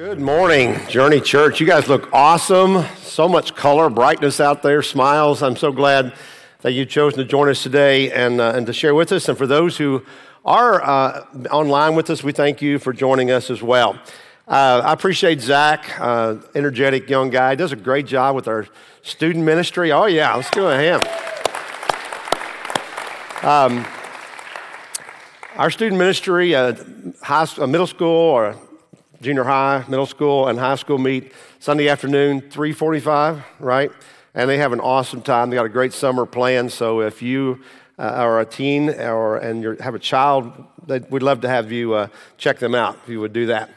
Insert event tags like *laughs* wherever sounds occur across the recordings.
Good morning, Journey Church. You guys look awesome. So much color, brightness out there, smiles. I'm so glad that you've chosen to join us today and, uh, and to share with us. And for those who are uh, online with us, we thank you for joining us as well. Uh, I appreciate Zach, uh, energetic young guy, does a great job with our student ministry. Oh, yeah, let's do it him. Um, our student ministry, uh, high, uh, middle school or junior high, middle school, and high school meet Sunday afternoon, 3:45, right? And they have an awesome time. They got a great summer plan. So if you uh, are a teen or and you have a child, we'd love to have you uh, check them out if you would do that.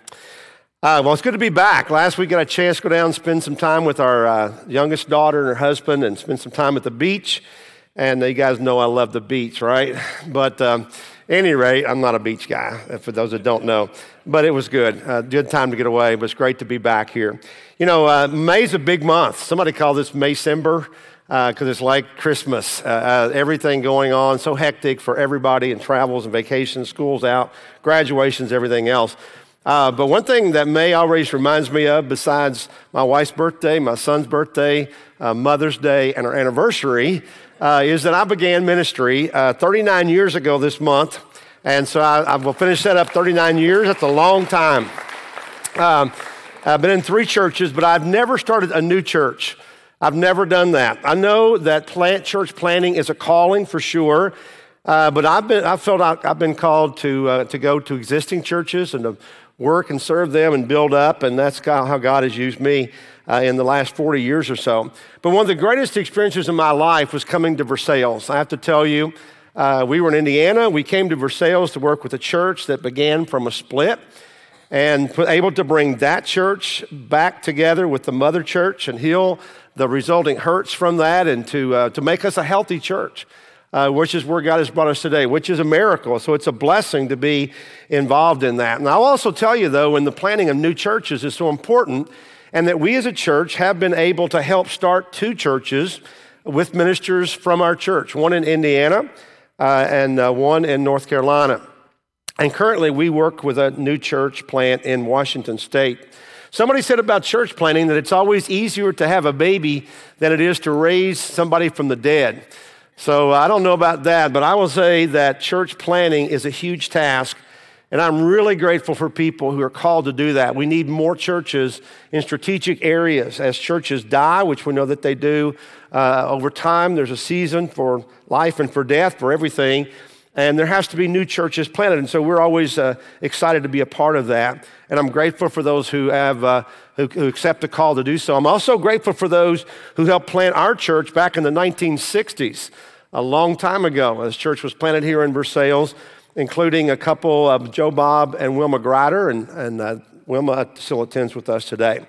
Uh, well, it's good to be back. Last week, got a chance to go down and spend some time with our uh, youngest daughter and her husband, and spend some time at the beach. And you guys know I love the beach, right? *laughs* But um, any rate, I'm not a beach guy, for those that don't know. But it was good. Uh, good time to get away. It was great to be back here. You know, uh, May's a big month. Somebody called this Maycember because uh, it's like Christmas. Uh, uh, everything going on, so hectic for everybody, and travels and vacations, schools out, graduations, everything else. Uh, but one thing that May always reminds me of, besides my wife's birthday, my son's birthday, uh, Mother's Day, and our anniversary, uh, is that I began ministry uh, 39 years ago this month. And so I, I, will finish that up 39 years. That's a long time. Um, I've been in three churches, but I've never started a new church. I've never done that. I know that plant church planting is a calling for sure, uh, but I've been I felt like I've been called to uh, to go to existing churches and to work and serve them and build up, and that's how God has used me uh, in the last 40 years or so. But one of the greatest experiences in my life was coming to Versailles. I have to tell you, uh, we were in Indiana. We came to Versailles to work with a church that began from a split and able to bring that church back together with the mother church and heal the resulting hurts from that and to, uh, to make us a healthy church. Uh, which is where God has brought us today, which is a miracle. So it's a blessing to be involved in that. And I'll also tell you, though, in the planning of new churches is so important and that we as a church have been able to help start two churches with ministers from our church, one in Indiana uh, and uh, one in North Carolina. And currently, we work with a new church plant in Washington State. Somebody said about church planting that it's always easier to have a baby than it is to raise somebody from the dead. So I don't know about that, but I will say that church planting is a huge task and I'm really grateful for people who are called to do that. We need more churches in strategic areas. As churches die, which we know that they do uh, over time, there's a season for life and for death, for everything. And there has to be new churches planted. And so we're always uh, excited to be a part of that. And I'm grateful for those who have uh, who, who, accept the call to do so. I'm also grateful for those who helped plant our church back in the 1960s, a long time ago. This church was planted here in Versailles including a couple of Joe Bob and Wilma Grider, and, and uh, Wilma still attends with us today.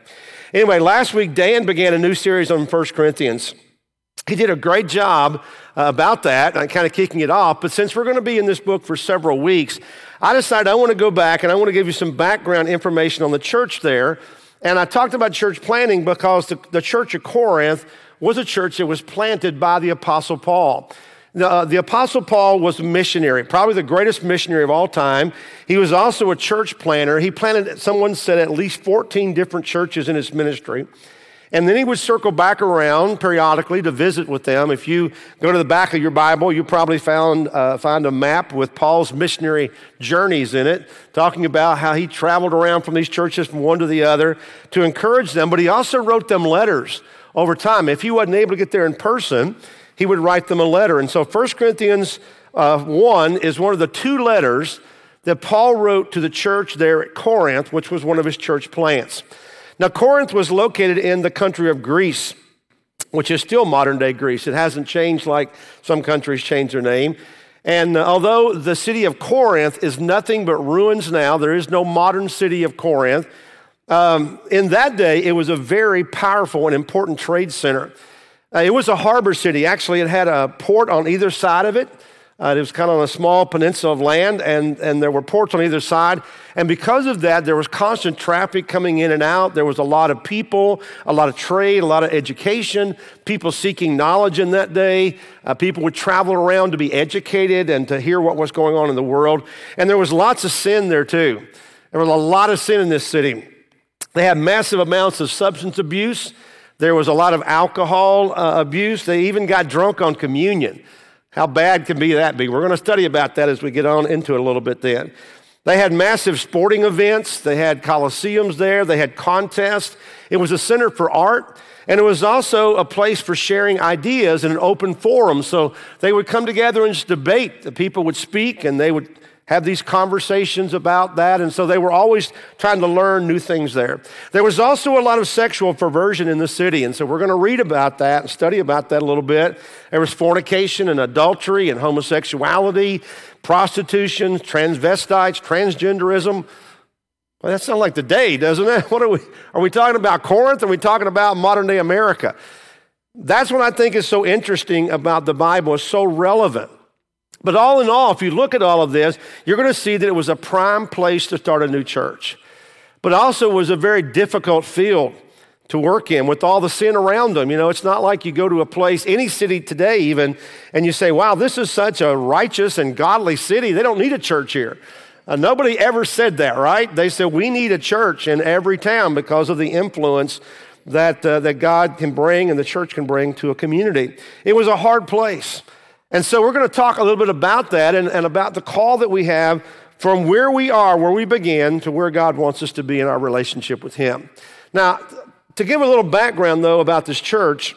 Anyway, last week Dan began a new series on 1 Corinthians. He did a great job uh, about that, and kind of kicking it off. But since we're going to be in this book for several weeks, I decided I want to go back and I want to give you some background information on the church there. And I talked about church planting because the, the church of Corinth was a church that was planted by the Apostle Paul. The, uh, the, Apostle Paul was a missionary, probably the greatest missionary of all time. He was also a church planter. He planted, someone said, at least 14 different churches in his ministry. And then he would circle back around periodically to visit with them. If you go to the back of your Bible, you probably found, uh, find a map with Paul's missionary journeys in it, talking about how he traveled around from these churches from one to the other to encourage them. But he also wrote them letters over time. If he wasn't able to get there in person, he would write them a letter. And so 1 Corinthians uh, 1 is one of the two letters that Paul wrote to the church there at Corinth, which was one of his church plants. Now, Corinth was located in the country of Greece, which is still modern day Greece. It hasn't changed like some countries change their name. And uh, although the city of Corinth is nothing but ruins now, there is no modern city of Corinth. Um, in that day, it was a very powerful and important trade center. Uh, it was a harbor city. Actually, it had a port on either side of it. Uh, it was kind of on a small peninsula of land, and, and there were ports on either side. And because of that, there was constant traffic coming in and out. There was a lot of people, a lot of trade, a lot of education, people seeking knowledge in that day. Uh, people would travel around to be educated and to hear what was going on in the world. And there was lots of sin there, too. There was a lot of sin in this city. They had massive amounts of substance abuse. There was a lot of alcohol uh, abuse. They even got drunk on communion. How bad can be that be? We're going to study about that as we get on into it a little bit then. They had massive sporting events. They had coliseums there. They had contests. It was a center for art. And it was also a place for sharing ideas in an open forum. So they would come together and just debate. The people would speak and they would have these conversations about that. And so they were always trying to learn new things there. There was also a lot of sexual perversion in the city. And so we're going to read about that and study about that a little bit. There was fornication and adultery and homosexuality, prostitution, transvestites, transgenderism. Well, that sounds like the day, doesn't it? *laughs* What are we? Are we talking about Corinth? Are we talking about modern day America? That's what I think is so interesting about the Bible. It's so relevant. But all in all, if you look at all of this, you're going to see that it was a prime place to start a new church. But also was a very difficult field to work in with all the sin around them. You know, it's not like you go to a place, any city today even, and you say, wow, this is such a righteous and godly city. They don't need a church here. Uh, nobody ever said that, right? They said we need a church in every town because of the influence that, uh, that God can bring and the church can bring to a community. It was a hard place. And so we're going to talk a little bit about that and, and about the call that we have from where we are, where we begin, to where God wants us to be in our relationship with Him. Now, to give a little background, though, about this church,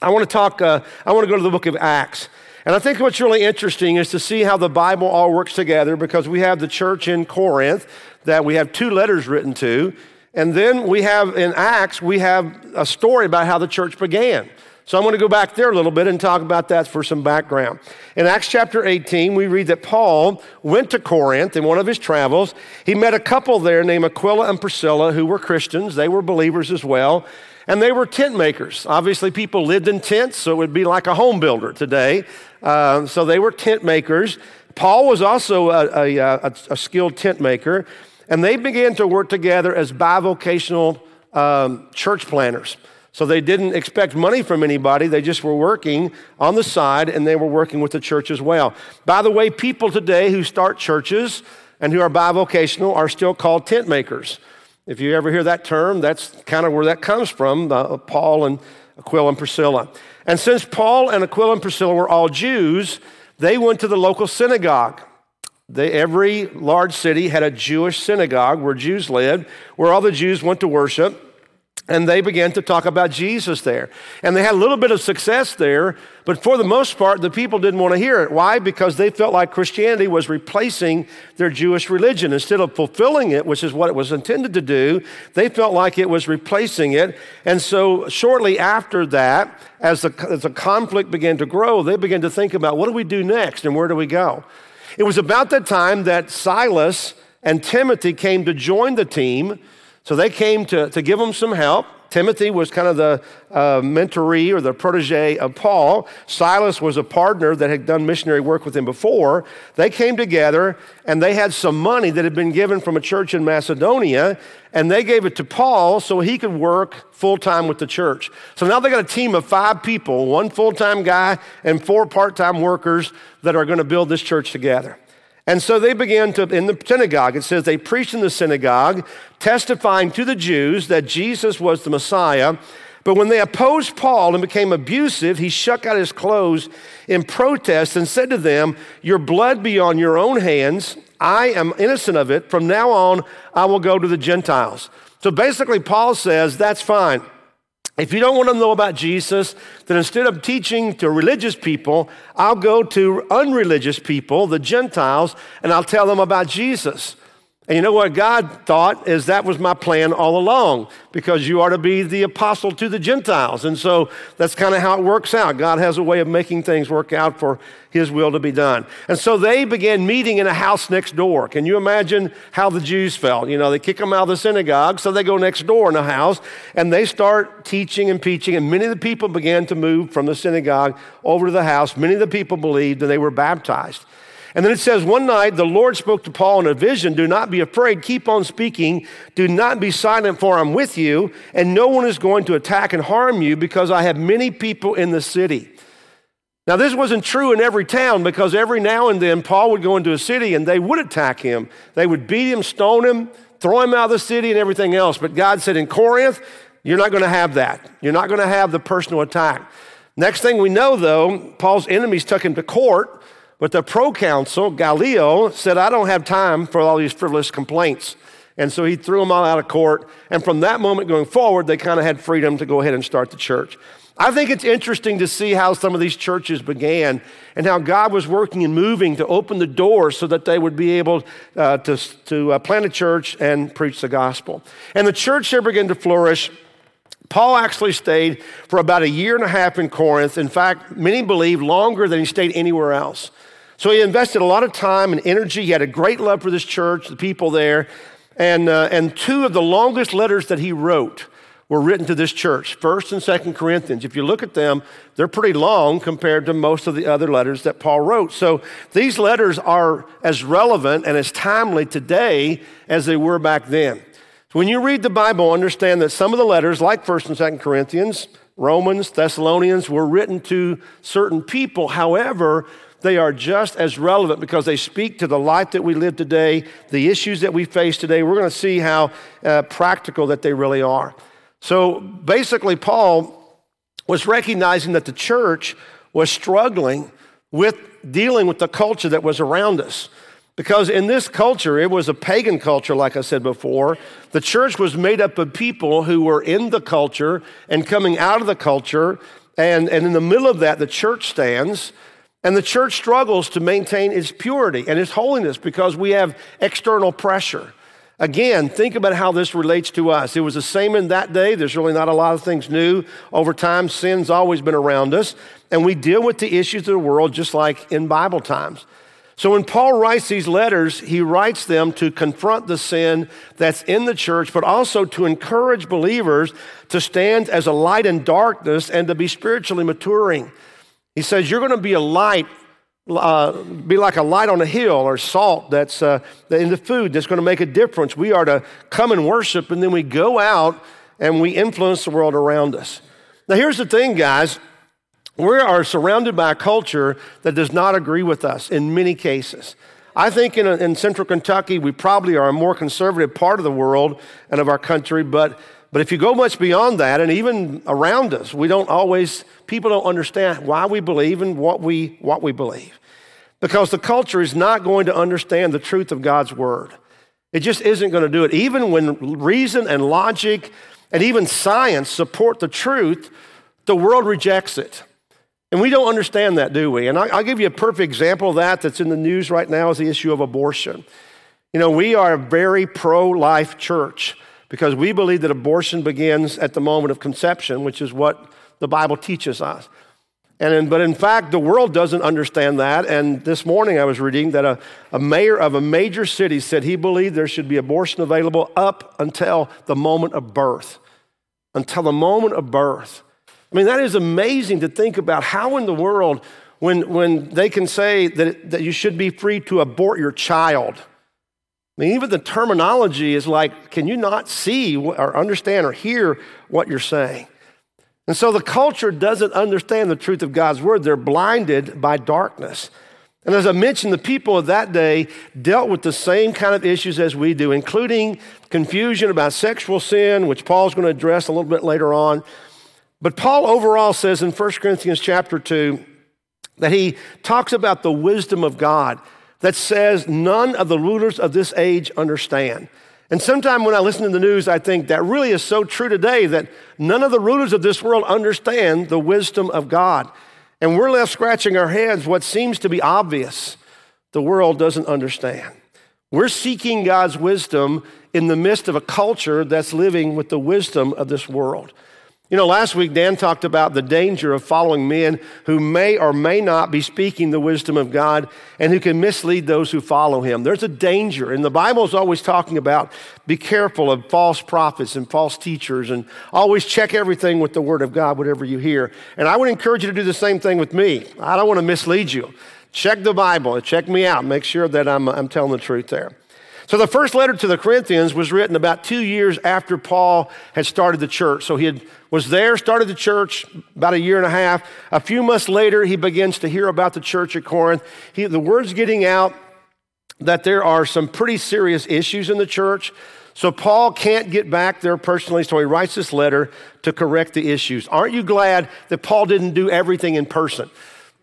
I want to talk, uh, I want to go to the book of Acts. And I think what's really interesting is to see how the Bible all works together because we have the church in Corinth that we have two letters written to. And then we have in Acts, we have a story about how the church began. So I'm going to go back there a little bit and talk about that for some background. In Acts chapter 18, we read that Paul went to Corinth in one of his travels. He met a couple there named Aquila and Priscilla who were Christians. They were believers as well. And they were tent makers. Obviously, people lived in tents, so it would be like a home builder today. Uh, so they were tent makers. Paul was also a, a, a, a, skilled tent maker, and they began to work together as bivocational um, church planners. So they didn't expect money from anybody. They just were working on the side and they were working with the church as well. By the way, people today who start churches and who are bivocational are still called tent makers. If you ever hear that term, that's kind of where that comes from uh, Paul and Aquila and Priscilla. And since Paul and Aquila and Priscilla were all Jews, they went to the local synagogue. They, every large city had a Jewish synagogue where Jews lived, where all the Jews went to worship. And they began to talk about Jesus there. And they had a little bit of success there, but for the most part, the people didn't want to hear it. Why? Because they felt like Christianity was replacing their Jewish religion. Instead of fulfilling it, which is what it was intended to do, they felt like it was replacing it. And so, shortly after that, as the, as the conflict began to grow, they began to think about what do we do next and where do we go? It was about that time that Silas and Timothy came to join the team so they came to, to give them some help. Timothy was kind of the uh, mentoree or the protege of Paul. Silas was a partner that had done missionary work with him before. They came together and they had some money that had been given from a church in Macedonia, and they gave it to Paul so he could work full time with the church. So now they got a team of five people one full time guy and four part time workers that are going to build this church together. And so they began to, in the synagogue, it says they preached in the synagogue, testifying to the Jews that Jesus was the Messiah. But when they opposed Paul and became abusive, he shook out his clothes in protest and said to them, Your blood be on your own hands. I am innocent of it. From now on, I will go to the Gentiles. So basically, Paul says, That's fine. If you don't want to know about Jesus, then instead of teaching to religious people, I'll go to unreligious people, the Gentiles, and I'll tell them about Jesus. And you know what God thought is that was my plan all along because you are to be the apostle to the Gentiles. And so that's kind of how it works out. God has a way of making things work out for his will to be done. And so they began meeting in a house next door. Can you imagine how the Jews felt? You know, they kick them out of the synagogue, so they go next door in a house and they start teaching and preaching. And many of the people began to move from the synagogue over to the house. Many of the people believed and they were baptized. And then it says, One night the Lord spoke to Paul in a vision Do not be afraid, keep on speaking. Do not be silent, for I'm with you, and no one is going to attack and harm you because I have many people in the city. Now, this wasn't true in every town because every now and then Paul would go into a city and they would attack him. They would beat him, stone him, throw him out of the city and everything else. But God said, in Corinth, you're not going to have that. You're not going to have the personal attack. Next thing we know, though, Paul's enemies took him to court, but the proconsul, Gallio, said, I don't have time for all these frivolous complaints. And so he threw them all out of court. And from that moment going forward, they kind of had freedom to go ahead and start the church. I think it's interesting to see how some of these churches began and how God was working and moving to open the doors so that they would be able uh, to, to uh, plant a church and preach the gospel. And the church here began to flourish. Paul actually stayed for about a year and a half in Corinth. In fact, many believe longer than he stayed anywhere else. So he invested a lot of time and energy. He had a great love for this church, the people there. And, uh, and two of the longest letters that he wrote were written to this church, 1st and 2nd Corinthians. If you look at them, they're pretty long compared to most of the other letters that Paul wrote. So these letters are as relevant and as timely today as they were back then. So when you read the Bible, understand that some of the letters, like 1st and 2nd Corinthians, Romans, Thessalonians, were written to certain people. However, they are just as relevant because they speak to the life that we live today, the issues that we face today. We're going to see how uh, practical that they really are. So basically, Paul was recognizing that the church was struggling with dealing with the culture that was around us. Because in this culture, it was a pagan culture, like I said before. The church was made up of people who were in the culture and coming out of the culture. And, and in the middle of that, the church stands. And the church struggles to maintain its purity and its holiness because we have external pressure. Again, think about how this relates to us. It was the same in that day. There's really not a lot of things new. Over time, sin's always been around us, and we deal with the issues of the world just like in Bible times. So when Paul writes these letters, he writes them to confront the sin that's in the church, but also to encourage believers to stand as a light in darkness and to be spiritually maturing. He says, You're going to be a light uh, be like a light on a hill or salt that's uh, in the food that's going to make a difference. We are to come and worship, and then we go out and we influence the world around us. Now, here's the thing, guys. We are surrounded by a culture that does not agree with us in many cases. I think in, in central Kentucky, we probably are a more conservative part of the world and of our country, but but if you go much beyond that, and even around us, we don't always, people don't understand why we believe and what we, what we believe. Because the culture is not going to understand the truth of God's word. It just isn't going to do it. Even when reason and logic and even science support the truth, the world rejects it. And we don't understand that, do we? And I'll give you a perfect example of that that's in the news right now is the issue of abortion. You know, we are a very pro life church because we believe that abortion begins at the moment of conception, which is what the Bible teaches us. And in, but in fact, the world doesn't understand that. And this morning I was reading that a, a mayor of a major city said he believed there should be abortion available up until the moment of birth. Until the moment of birth. I mean, that is amazing to think about how in the world, when, when they can say that, that you should be free to abort your child I mean, even the terminology is like, can you not see or understand or hear what you're saying? And so the culture doesn't understand the truth of God's word. They're blinded by darkness. And as I mentioned, the people of that day dealt with the same kind of issues as we do, including confusion about sexual sin, which Paul's going to address a little bit later on. But Paul overall says in 1 Corinthians chapter 2 that he talks about the wisdom of God that says none of the rulers of this age understand. And sometimes when I listen to the news, I think that really is so true today that none of the rulers of this world understand the wisdom of God. And we're left scratching our heads what seems to be obvious, the world doesn't understand. We're seeking God's wisdom in the midst of a culture that's living with the wisdom of this world. You know, last week Dan talked about the danger of following men who may or may not be speaking the wisdom of God and who can mislead those who follow him. There's a danger, and the Bible is always talking about be careful of false prophets and false teachers and always check everything with the Word of God, whatever you hear. And I would encourage you to do the same thing with me. I don't want to mislead you. Check the Bible, check me out, make sure that I'm, I'm telling the truth there. So the first letter to the Corinthians was written about two years after Paul had started the church. So he had, was there, started the church about a year and a half. A few months later, he begins to hear about the church at Corinth. He, the word's getting out that there are some pretty serious issues in the church. So Paul can't get back there personally, so he writes this letter to correct the issues. Aren't you glad that Paul didn't do everything in person?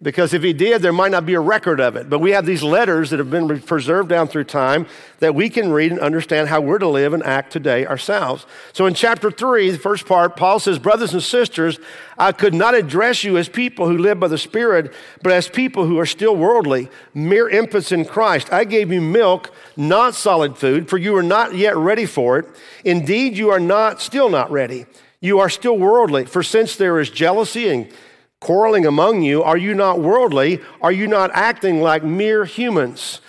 Because if he did, there might not be a record of it. But we have these letters that have been preserved down through time that we can read and understand how we're to live and act today ourselves. So in chapter three, the first part, Paul says, Brothers and sisters, I could not address you as people who live by the Spirit, but as people who are still worldly, mere infants in Christ. I gave you milk, not solid food, for you are not yet ready for it. Indeed, you are not, still not ready. You are still worldly. For since there is jealousy and quarreling among you? Are you not worldly? Are you not acting like mere humans?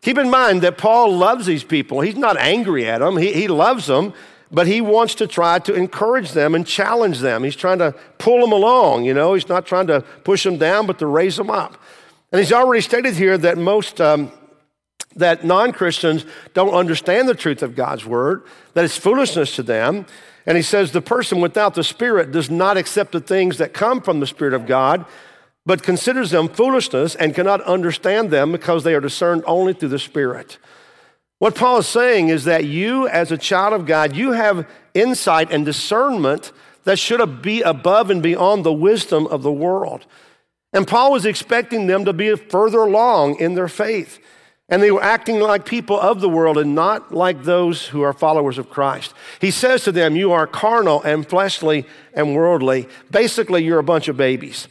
Keep in mind that Paul loves these people. He's not angry at them, he, he loves them, but he wants to try to encourage them and challenge them. He's trying to pull them along, you know, he's not trying to push them down, but to raise them up. And he's already stated here that most. Um, that non Christians don't understand the truth of God's word, that it's foolishness to them. And he says, The person without the Spirit does not accept the things that come from the Spirit of God, but considers them foolishness and cannot understand them because they are discerned only through the Spirit. What Paul is saying is that you, as a child of God, you have insight and discernment that should be above and beyond the wisdom of the world. And Paul was expecting them to be further along in their faith. And they were acting like people of the world and not like those who are followers of Christ. He says to them, You are carnal and fleshly and worldly. Basically, you're a bunch of babies.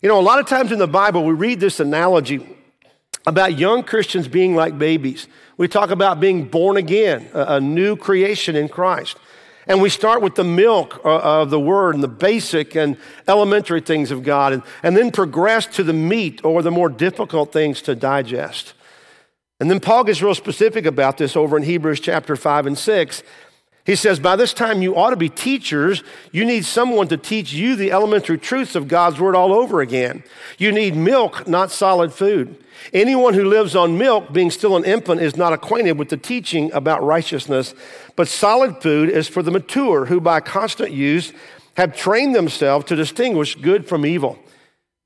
You know, a lot of times in the Bible, we read this analogy about young Christians being like babies. We talk about being born again, a, new creation in Christ. And we start with the milk uh, of the word and the basic and elementary things of God, and, and then progress to the meat or the more difficult things to digest. And then Paul gets real specific about this over in Hebrews chapter 5 and 6. He says, By this time you ought to be teachers. You need someone to teach you the elementary truths of God's word all over again. You need milk, not solid food. Anyone who lives on milk, being still an infant, is not acquainted with the teaching about righteousness. But solid food is for the mature, who by constant use have trained themselves to distinguish good from evil.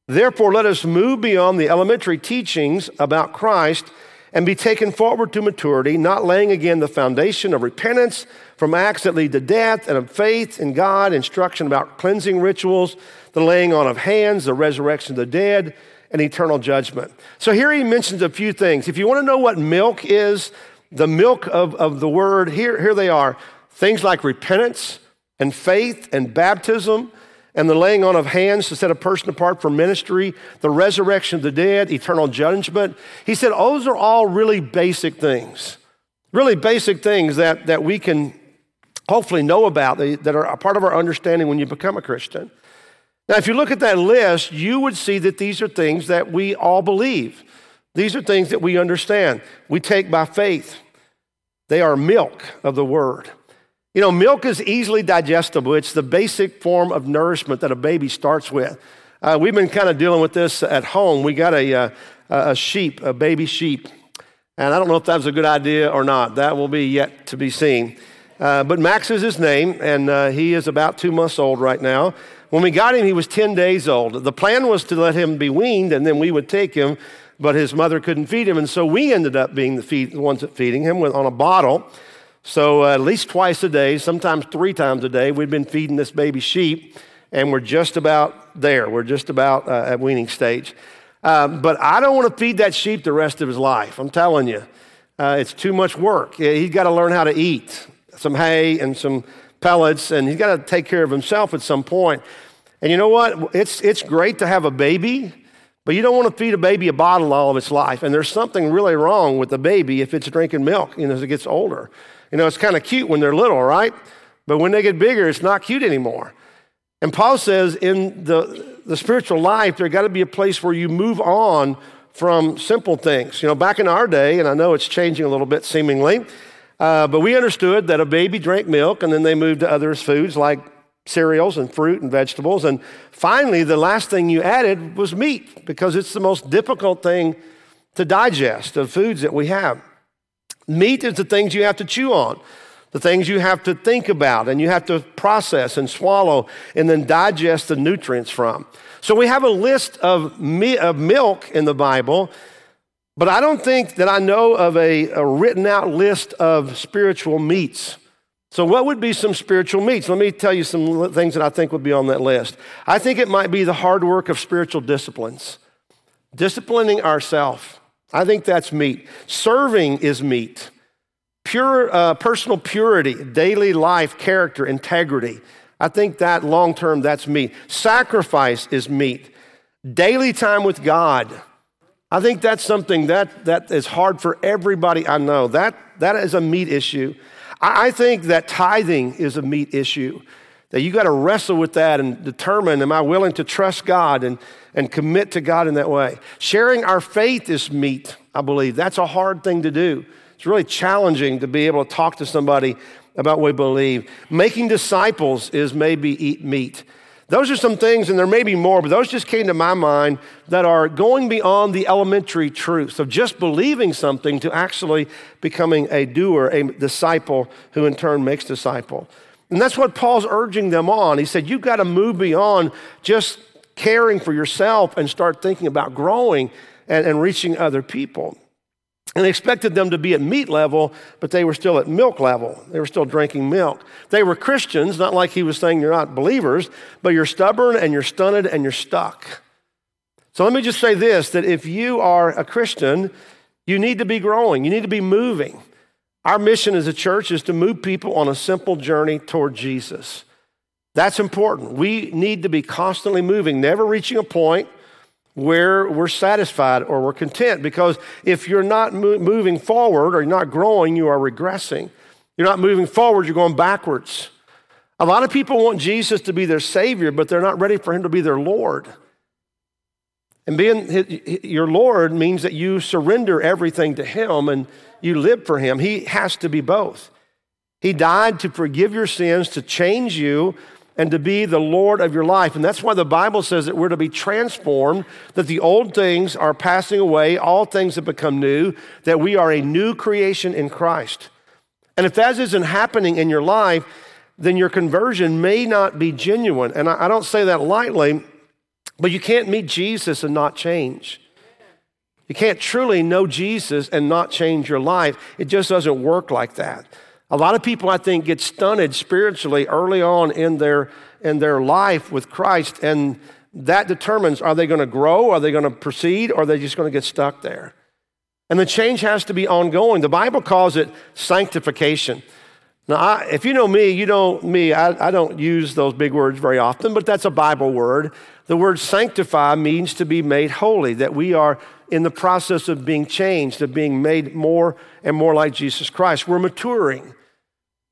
Therefore, let us move beyond the elementary teachings about Christ and be taken forward to maturity, not laying again the foundation of repentance from acts that lead to death and of faith in God, instruction about cleansing rituals, the laying on of hands, the resurrection of the dead, and eternal judgment. So here he mentions a few things. If you want to know what milk is, the milk of, of the word, here, here they are things like repentance and faith and baptism and the laying on of hands to set a person apart for ministry, the resurrection of the dead, eternal judgment. He said, those are all really basic things, really basic things that, that we can hopefully know about, that are a part of our understanding when you become a Christian. Now, if you look at that list, you would see that these are things that we all believe. These are things that we understand. We take by faith. They are milk of the word. You know, milk is easily digestible. It's the basic form of nourishment that a baby starts with. Uh, we've been kind of dealing with this at home. We got a, uh, a sheep, a baby sheep. And I don't know if that was a good idea or not. That will be yet to be seen. Uh, but Max is his name, and uh, he is about two months old right now. When we got him, he was 10 days old. The plan was to let him be weaned, and then we would take him, but his mother couldn't feed him. And so we ended up being the, feed, the ones that feeding him with, on a bottle. So, uh, at least twice a day, sometimes three times a day, we've been feeding this baby sheep, and we're just about there. We're just about uh, at weaning stage. Um, but I don't want to feed that sheep the rest of his life. I'm telling you, uh, it's too much work. He's got to learn how to eat some hay and some pellets, and he's got to take care of himself at some point. And you know what? It's, it's great to have a baby, but you don't want to feed a baby a bottle all of its life. And there's something really wrong with the baby if it's drinking milk you know, as it gets older. You know, it's kind of cute when they're little, right? But when they get bigger, it's not cute anymore. And Paul says in the, the spiritual life, there got to be a place where you move on from simple things. You know, back in our day, and I know it's changing a little bit seemingly, uh, but we understood that a baby drank milk and then they moved to other foods like cereals and fruit and vegetables. And finally, the last thing you added was meat because it's the most difficult thing to digest of foods that we have. Meat is the things you have to chew on, the things you have to think about and you have to process and swallow and then digest the nutrients from. So we have a list of, me- of milk in the Bible, but I don't think that I know of a, a written out list of spiritual meats So, what would be some spiritual meats? Let me tell you some things that I think would be on that list. I think it might be the hard work of spiritual disciplines, disciplining ourselves. I think that's meat. Serving is meat. Pure, uh, personal purity, daily life, character, integrity. I think that long term, that's meat. Sacrifice is meat. Daily time with God. I think that's something that, that is hard for everybody I know. That, that is a meat issue. I think that tithing is a meat issue, that you got to wrestle with that and determine am I willing to trust God and, and commit to God in that way? Sharing our faith is meat, I believe. That's a hard thing to do. It's really challenging to be able to talk to somebody about what we believe. Making disciples is maybe eat meat. Those are some things, and there may be more, but those just came to my mind that are going beyond the elementary truths of just believing something to actually becoming a doer, a disciple who in turn makes disciple. And that's what Paul's urging them on. He said, You've got to move beyond just caring for yourself and start thinking about growing and, and reaching other people. And expected them to be at meat level, but they were still at milk level. They were still drinking milk. They were Christians, not like he was saying you're not believers, but you're stubborn and you're stunted and you're stuck. So let me just say this that if you are a Christian, you need to be growing, you need to be moving. Our mission as a church is to move people on a simple journey toward Jesus. That's important. We need to be constantly moving, never reaching a point where we're satisfied or we're content. Because if you're not mo- moving forward or you're not growing, you are regressing. You're not moving forward, you're going backwards. A lot of people want Jesus to be their Savior, but they're not ready for Him to be their Lord. And being your Lord means that you surrender everything to Him and you live for Him. He has to be both. He died to forgive your sins, to change you, and to be the Lord of your life. And that's why the Bible says that we're to be transformed, that the old things are passing away, all things have become new, that we are a new creation in Christ. And if that isn't happening in your life, then your conversion may not be genuine. And I, don't say that lightly, but you can't meet Jesus and not change. You can't truly know Jesus and not change your life. It just doesn't work like that. A lot of people, I think, get stunted spiritually early on in their, in their life with Christ, and that determines are they going to grow, are they going to proceed, or are they just going to get stuck there? And the change has to be ongoing. The Bible calls it sanctification. Now, I, if you know me, you know me, I, I don't use those big words very often, but that's a Bible word. The word sanctify means to be made holy, that we are in the process of being changed, of being made more and more like Jesus Christ. We're maturing.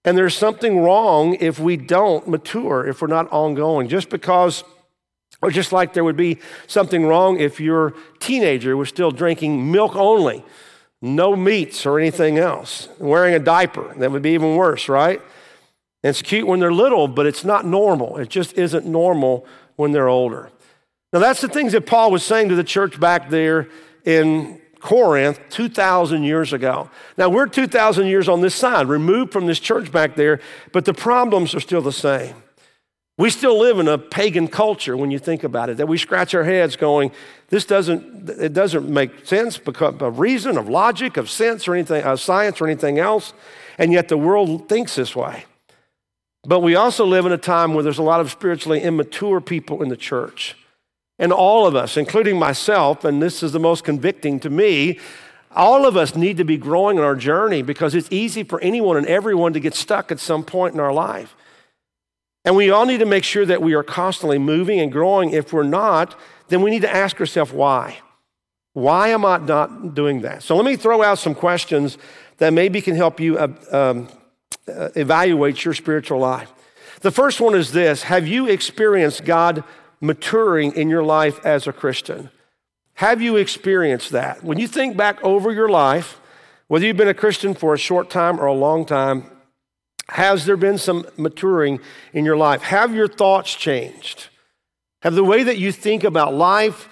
And there's something wrong if we don't mature, if we're not ongoing. Just because, or just like there would be something wrong if your teenager was still drinking milk only, no meats or anything else, wearing a diaper. That would be even worse, right? It's cute when they're little, but it's not normal. It just isn't normal when they're older. Now, that's the things that Paul was saying to the church back there in Corinth 2,000 years ago. Now, we're 2,000 years on this side, removed from this church back there, but the problems are still the same. We still live in a pagan culture when you think about it, that we scratch our heads going, this doesn't, it doesn't make sense because of reason, of logic, of sense or anything, of science or anything else. And yet the world thinks this way. But we also live in a time where there's a lot of spiritually immature people in the church. And all of us, including myself, and this is the most convicting to me, all of us need to be growing in our journey because it's easy for anyone and everyone to get stuck at some point in our life. And we all need to make sure that we are constantly moving and growing. If we're not, then we need to ask ourselves why. Why am I not doing that? So let me throw out some questions that maybe can help you uh, um, uh, evaluate your spiritual life. The first one is this Have you experienced God maturing in your life as a Christian? Have you experienced that? When you think back over your life, whether you've been a Christian for a short time or a long time, has there been some maturing in your life? Have your thoughts changed? Have the way that you think about life,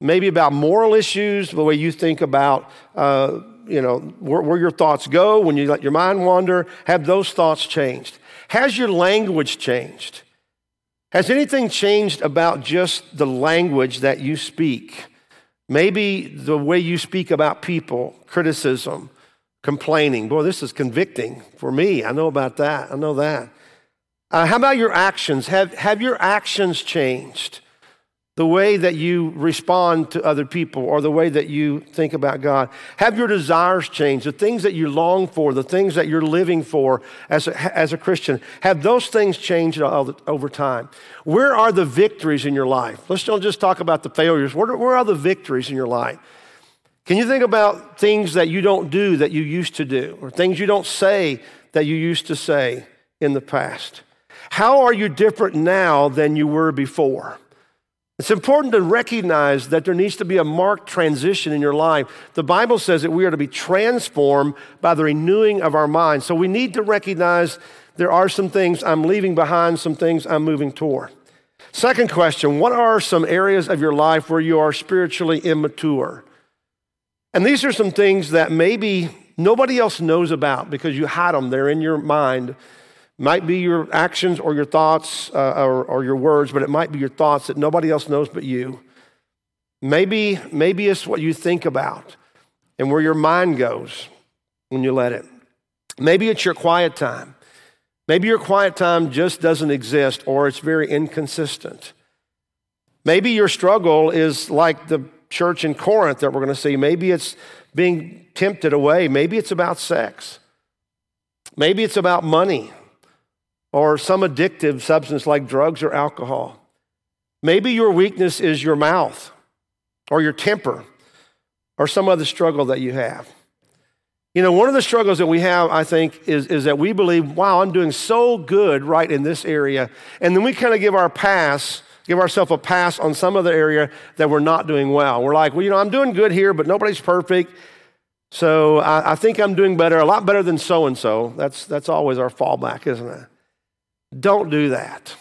maybe about moral issues, the way you think about uh, you know, where, where your thoughts go, when you let your mind wander, have those thoughts changed? Has your language changed? Has anything changed about just the language that you speak? Maybe the way you speak about people, criticism, complaining. Boy, this is convicting for me. I know about that. I know that. Uh, how about your actions? Have, have your actions changed? The way that you respond to other people or the way that you think about God? Have your desires changed? The things that you long for, the things that you're living for as a, as a Christian, have those things changed over time? Where are the victories in your life? Let's don't just talk about the failures. Where, where are the victories in your life? Can you think about things that you don't do that you used to do, or things you don't say that you used to say in the past? How are you different now than you were before? It's important to recognize that there needs to be a marked transition in your life. The Bible says that we are to be transformed by the renewing of our mind. So we need to recognize there are some things I'm leaving behind, some things I'm moving toward. Second question What are some areas of your life where you are spiritually immature? And these are some things that maybe nobody else knows about because you hide them, they're in your mind. Might be your actions or your thoughts uh, or, or your words, but it might be your thoughts that nobody else knows but you. Maybe, maybe it's what you think about and where your mind goes when you let it. Maybe it's your quiet time. Maybe your quiet time just doesn't exist or it's very inconsistent. Maybe your struggle is like the church in Corinth that we're going to see. Maybe it's being tempted away. Maybe it's about sex. Maybe it's about money or some addictive substance like drugs or alcohol. Maybe your weakness is your mouth or your temper or some other struggle that you have. You know, one of the struggles that we have, I think, is, is that we believe, wow, I'm doing so good right in this area. And then we kind of give our pass, give ourselves a pass on some other area that we're not doing well. We're like, well, you know, I'm doing good here, but nobody's perfect. So I, I think I'm doing better, a lot better than so and so. That's that's always our fallback, isn't it? Don't do that.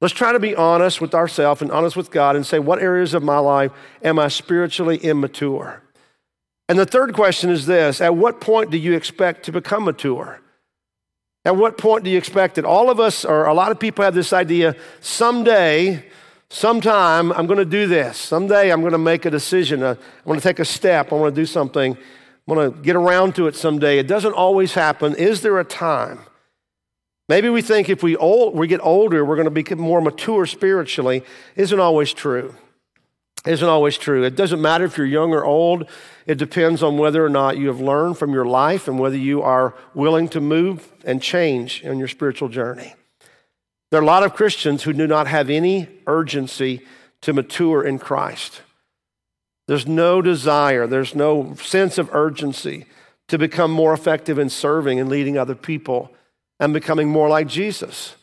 Let's try to be honest with ourselves and honest with God and say, what areas of my life am I spiritually immature? And the third question is this At what point do you expect to become mature? At what point do you expect it? All of us, or a lot of people, have this idea someday, sometime, I'm going to do this. Someday, I'm going to make a decision. I'm going to take a step. I want to do something. I'm going to get around to it someday. It doesn't always happen. Is there a time? Maybe we think if we, old, we get older, we're going to become more mature spiritually. Isn't always true. Isn't always true. It doesn't matter if you're young or old. It depends on whether or not you have learned from your life and whether you are willing to move and change in your spiritual journey. There are a lot of Christians who do not have any urgency to mature in Christ. There's no desire, there's no sense of urgency to become more effective in serving and leading other people and becoming more like Jesus.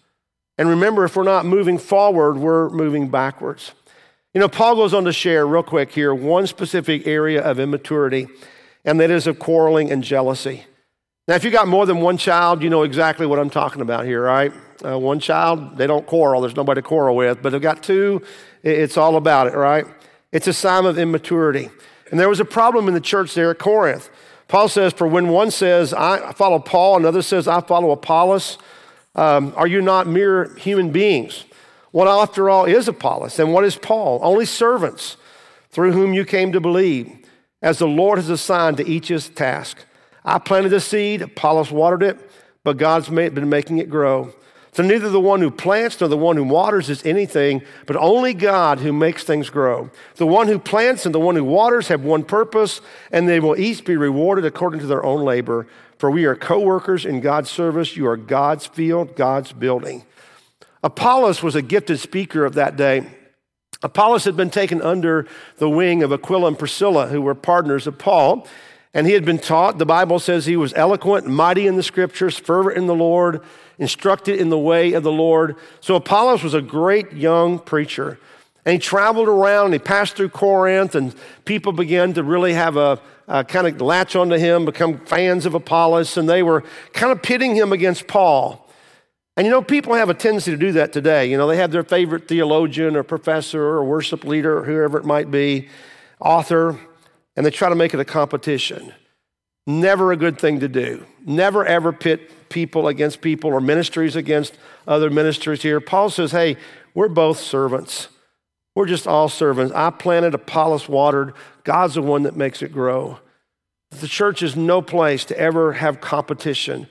And remember, if we're not moving forward, we're moving backwards. You know, Paul goes on to share, real quick here, one specific area of immaturity, and that is of quarreling and jealousy. Now, if you've got more than one child, you know exactly what I'm talking about here, right? Uh, one child, they don't quarrel. There's nobody to quarrel with. But they've got two, it's all about it, right? It's a sign of immaturity. And there was a problem in the church there at Corinth. Paul says, For when one says, I follow Paul, another says, I follow Apollos, um, are you not mere human beings? What, after all, is Apollos? And what is Paul? Only servants through whom you came to believe, as the Lord has assigned to each his task. I planted the seed, Apollos watered it, but God's been making it grow. So neither the one who plants nor the one who waters is anything, but only God who makes things grow. The one who plants and the one who waters have one purpose, and they will each be rewarded according to their own labor. For we are co workers in God's service. You are God's field, God's building. Apollos was a gifted speaker of that day. Apollos had been taken under the wing of Aquila and Priscilla, who were partners of Paul. And he had been taught, the Bible says he was eloquent, mighty in the scriptures, fervent in the Lord instructed in the way of the Lord. So Apollos was a great young preacher. And he traveled around and he passed through Corinth, and people began to really have a, a kind of latch onto him, become fans of Apollos, and they were kind of pitting him against Paul. And you know, people have a tendency to do that today. You know, they have their favorite theologian or professor or worship leader or whoever it might be, author, and they try to make it a competition. Never a good thing to do. Never ever pit people against people or ministries against other ministries here. Paul says, hey, we're both servants. We're just all servants. I planted, Apollos watered. God's the one that makes it grow. The church is no place to ever have competition.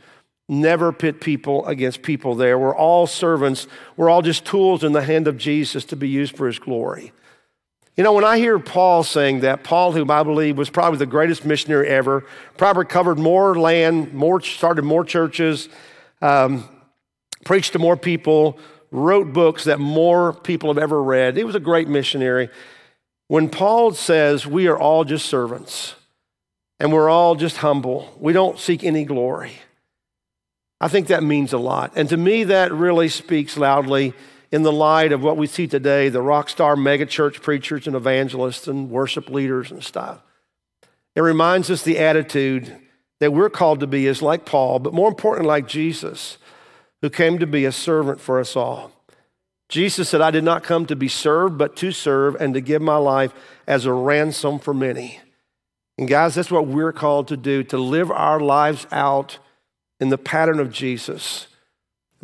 Never pit people against people there. We're all servants. We're all just tools in the hand of Jesus to be used for his glory. You know, when I hear Paul saying that, Paul, who I believe was probably the greatest missionary ever, probably covered more land, more started more churches, um, preached to more people, wrote books that more people have ever read. He was a great missionary. When Paul says we are all just servants and we're all just humble, we don't seek any glory. I think that means a lot. And to me, that really speaks loudly in the light of what we see today the rock star megachurch preachers and evangelists and worship leaders and stuff. It reminds us the attitude that we're called to be is like Paul, but more important, like Jesus, who came to be a servant for us all. Jesus said, I did not come to be served, but to serve and to give my life as a ransom for many. And guys, that's what we're called to do to live our lives out in the pattern of Jesus.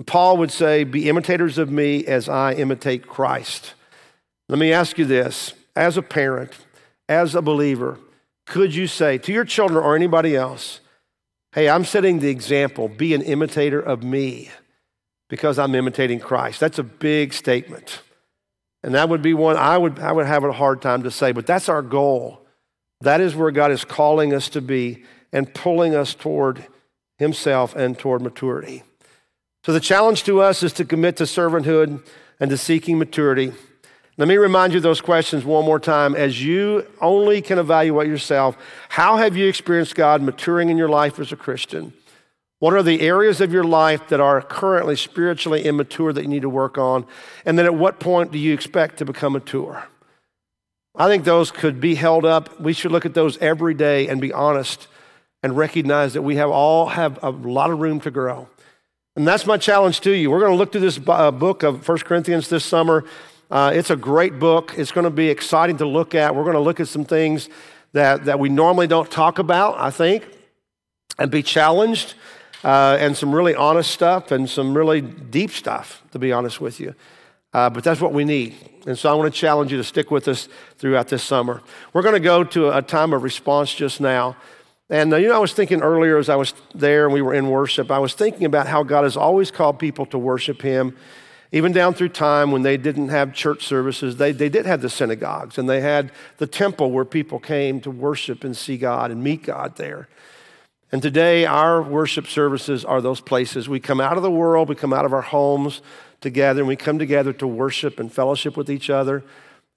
Paul would say, Be imitators of me as I imitate Christ. Let me ask you this as a parent, as a believer, could you say to your children or anybody else, Hey, I'm setting the example, be an imitator of me because I'm imitating Christ? That's a big statement. And that would be one I would, I would have a hard time to say, but that's our goal. That is where God is calling us to be and pulling us toward Himself and toward maturity. So the challenge to us is to commit to servanthood and to seeking maturity. Let me remind you those questions one more time. As you only can evaluate yourself, how have you experienced God maturing in your life as a Christian? What are the areas of your life that are currently spiritually immature that you need to work on? And then at what point do you expect to become mature? I think those could be held up. We should look at those every day and be honest and recognize that we have all have a lot of room to grow. And that's my challenge to you. We're going to look through this uh, book of 1 Corinthians this summer. Uh, it's a great book. It's going to be exciting to look at. We're going to look at some things that, that we normally don't talk about, I think, and be challenged, uh, and some really honest stuff and some really deep stuff, to be honest with you. Uh, but that's what we need. And so I want to challenge you to stick with us throughout this summer. We're going to go to a time of response just now. And uh, you know, I was thinking earlier as I was there and we were in worship, I was thinking about how God has always called people to worship Him. Even down through time when they didn't have church services, they, they did have the synagogues and they had the temple where people came to worship and see God and meet God there. And today, our worship services are those places. We come out of the world, we come out of our homes together, and we come together to worship and fellowship with each other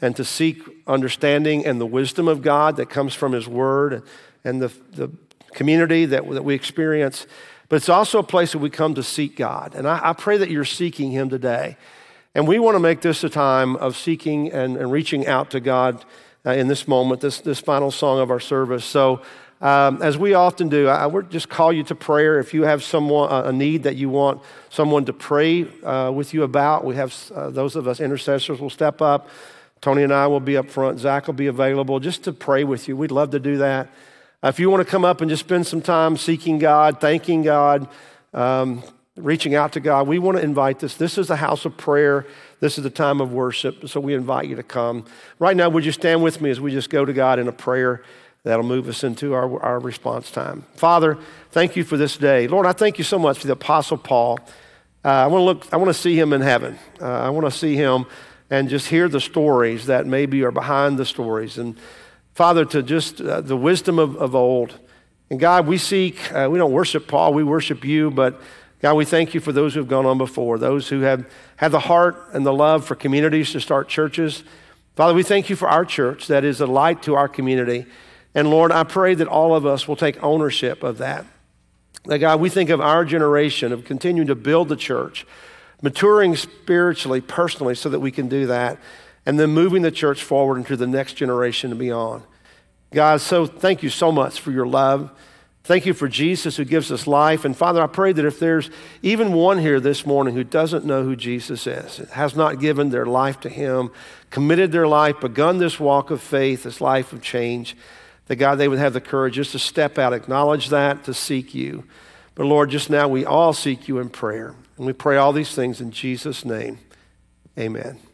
and to seek understanding and the wisdom of God that comes from His Word and the, the community that, that we experience. But it's also a place that we come to seek God. And I, I pray that you're seeking Him today. And we want to make this a time of seeking and, and reaching out to God uh, in this moment, this, this final song of our service. So, um, as we often do, I would just call you to prayer. If you have someone, a need that you want someone to pray uh, with you about, we have uh, those of us intercessors will step up. Tony and I will be up front. Zach will be available just to pray with you. We'd love to do that. Uh, if you want to come up and just spend some time seeking God, thanking God, um, reaching out to God, we want to invite this. This is a house of prayer. This is a time of worship. So we invite you to come. Right now, would you stand with me as we just go to God in a prayer that'll move us into our, our response time? Father, thank you for this day. Lord, I thank you so much for the Apostle Paul. Uh, I want to look. I want to see him in heaven. Uh, I want to see him and just hear the stories that maybe are behind the stories and Father, to just uh, the wisdom of, of old. And God, we seek, uh, we don't worship Paul, we worship you, but God, we thank you for those who have gone on before, those who have had the heart and the love for communities to start churches. Father, we thank you for our church that is a light to our community. And Lord, I pray that all of us will take ownership of that. That God, we think of our generation of continuing to build the church, maturing spiritually, personally, so that we can do that and then moving the church forward into the next generation and beyond. God, so thank you so much for your love. Thank you for Jesus who gives us life. And Father, I pray that if there's even one here this morning who doesn't know who Jesus is, has not given their life to Him, committed their life, begun this walk of faith, this life of change, that God, they would have the courage just to step out, acknowledge that, to seek you. But Lord, just now we all seek you in prayer. And we pray all these things in Jesus' name. Amen.